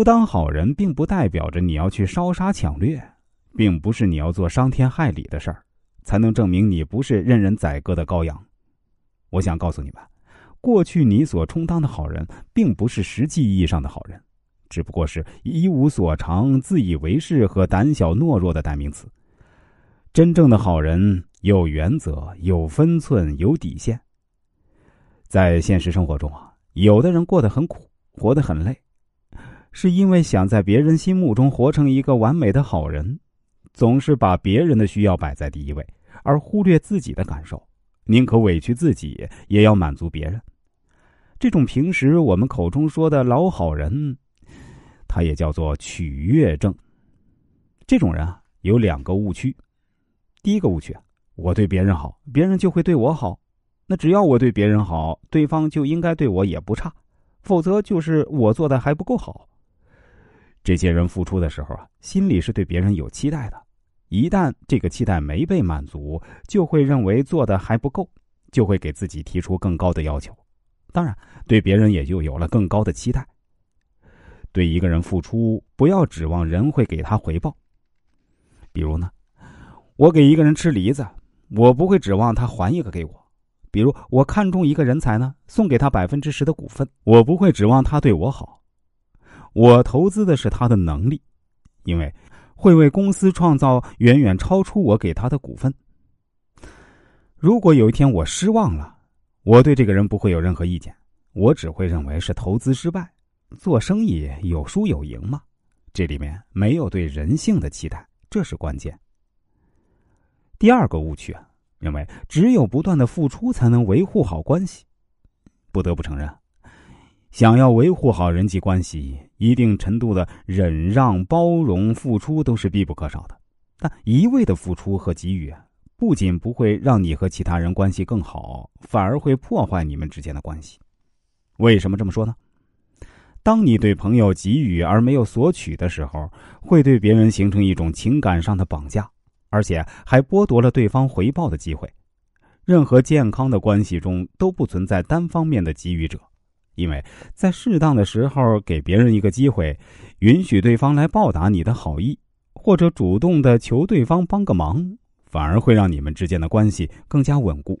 不当好人，并不代表着你要去烧杀抢掠，并不是你要做伤天害理的事儿，才能证明你不是任人宰割的羔羊。我想告诉你们，过去你所充当的好人，并不是实际意义上的好人，只不过是一无所长、自以为是和胆小懦弱的代名词。真正的好人有原则、有分寸、有底线。在现实生活中啊，有的人过得很苦，活得很累。是因为想在别人心目中活成一个完美的好人，总是把别人的需要摆在第一位，而忽略自己的感受，宁可委屈自己也要满足别人。这种平时我们口中说的老好人，他也叫做取悦症。这种人啊，有两个误区。第一个误区啊，我对别人好，别人就会对我好。那只要我对别人好，对方就应该对我也不差，否则就是我做的还不够好。这些人付出的时候啊，心里是对别人有期待的，一旦这个期待没被满足，就会认为做的还不够，就会给自己提出更高的要求，当然对别人也就有了更高的期待。对一个人付出，不要指望人会给他回报。比如呢，我给一个人吃梨子，我不会指望他还一个给我；比如我看中一个人才呢，送给他百分之十的股份，我不会指望他对我好。我投资的是他的能力，因为会为公司创造远远超出我给他的股份。如果有一天我失望了，我对这个人不会有任何意见，我只会认为是投资失败。做生意有输有赢嘛，这里面没有对人性的期待，这是关键。第二个误区啊，认为只有不断的付出才能维护好关系。不得不承认。想要维护好人际关系，一定程度的忍让、包容、付出都是必不可少的。但一味的付出和给予，不仅不会让你和其他人关系更好，反而会破坏你们之间的关系。为什么这么说呢？当你对朋友给予而没有索取的时候，会对别人形成一种情感上的绑架，而且还剥夺了对方回报的机会。任何健康的关系中都不存在单方面的给予者。因为在适当的时候给别人一个机会，允许对方来报答你的好意，或者主动的求对方帮个忙，反而会让你们之间的关系更加稳固。